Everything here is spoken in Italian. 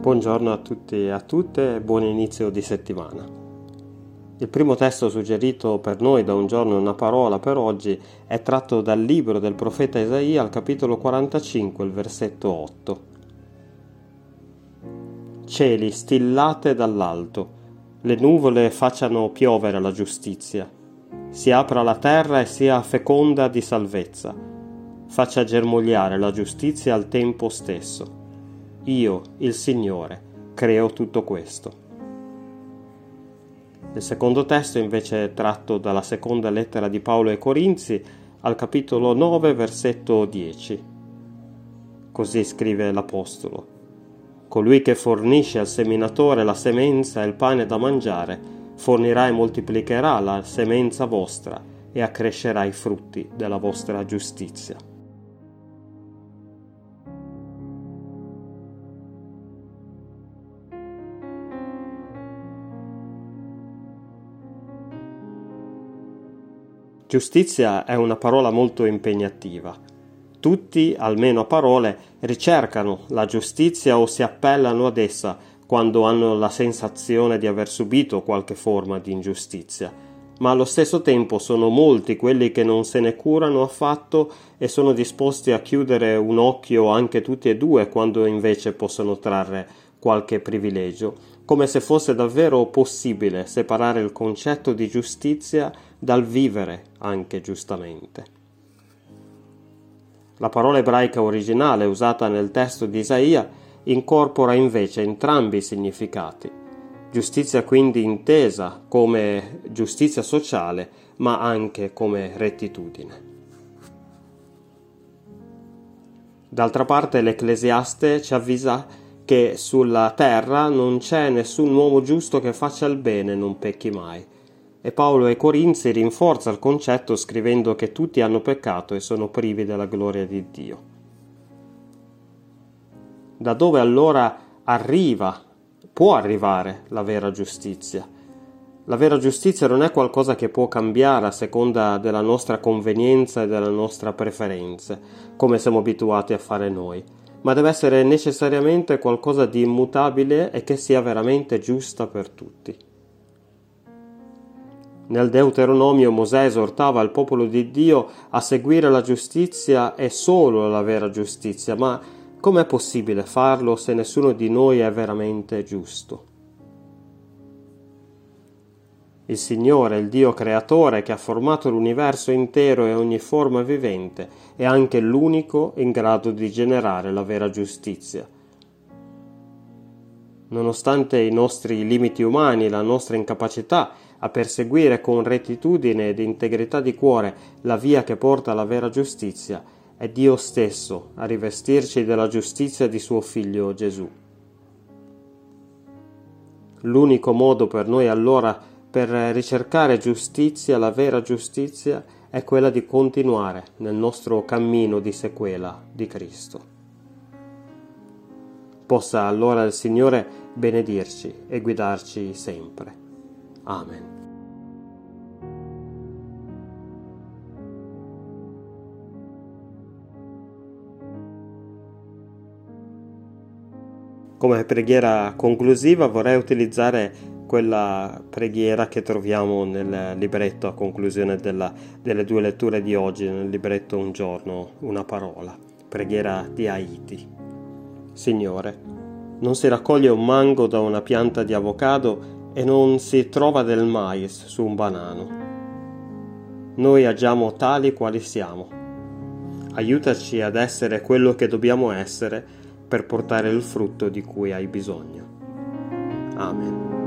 Buongiorno a tutti e a tutte e buon inizio di settimana. Il primo testo suggerito per noi da un giorno una parola per oggi è tratto dal libro del profeta Isaia al capitolo 45, il versetto 8. Cieli stillate dall'alto, le nuvole facciano piovere la giustizia, si apra la terra e sia feconda di salvezza, faccia germogliare la giustizia al tempo stesso io, il Signore, creo tutto questo. Il secondo testo invece è tratto dalla seconda lettera di Paolo ai Corinzi al capitolo 9 versetto 10. Così scrive l'Apostolo. Colui che fornisce al seminatore la semenza e il pane da mangiare, fornirà e moltiplicherà la semenza vostra e accrescerà i frutti della vostra giustizia. Giustizia è una parola molto impegnativa. Tutti, almeno a parole, ricercano la giustizia o si appellano ad essa quando hanno la sensazione di aver subito qualche forma di ingiustizia, ma allo stesso tempo sono molti quelli che non se ne curano affatto e sono disposti a chiudere un occhio anche tutti e due quando invece possono trarre qualche privilegio, come se fosse davvero possibile separare il concetto di giustizia dal vivere anche giustamente. La parola ebraica originale usata nel testo di Isaia incorpora invece entrambi i significati. Giustizia quindi intesa come giustizia sociale, ma anche come rettitudine. D'altra parte l'Ecclesiaste ci avvisa che sulla terra non c'è nessun uomo giusto che faccia il bene e non pecchi mai. E Paolo ai Corinzi rinforza il concetto scrivendo che tutti hanno peccato e sono privi della gloria di Dio. Da dove allora arriva, può arrivare la vera giustizia? La vera giustizia non è qualcosa che può cambiare a seconda della nostra convenienza e delle nostre preferenze, come siamo abituati a fare noi, ma deve essere necessariamente qualcosa di immutabile e che sia veramente giusta per tutti. Nel Deuteronomio Mosè esortava il popolo di Dio a seguire la giustizia e solo la vera giustizia, ma com'è possibile farlo se nessuno di noi è veramente giusto? Il Signore, il Dio creatore che ha formato l'universo intero e ogni forma vivente, è anche l'unico in grado di generare la vera giustizia. Nonostante i nostri limiti umani, la nostra incapacità a perseguire con rettitudine ed integrità di cuore la via che porta alla vera giustizia, è Dio stesso a rivestirci della giustizia di suo Figlio Gesù. L'unico modo per noi allora per ricercare giustizia, la vera giustizia, è quella di continuare nel nostro cammino di sequela di Cristo. Possa allora il Signore benedirci e guidarci sempre. Amen. Come preghiera conclusiva vorrei utilizzare quella preghiera che troviamo nel libretto a conclusione della, delle due letture di oggi, nel libretto Un giorno, una parola, preghiera di Haiti. Signore, non si raccoglie un mango da una pianta di avocado e non si trova del mais su un banano. Noi agiamo tali quali siamo. Aiutaci ad essere quello che dobbiamo essere per portare il frutto di cui hai bisogno. Amen.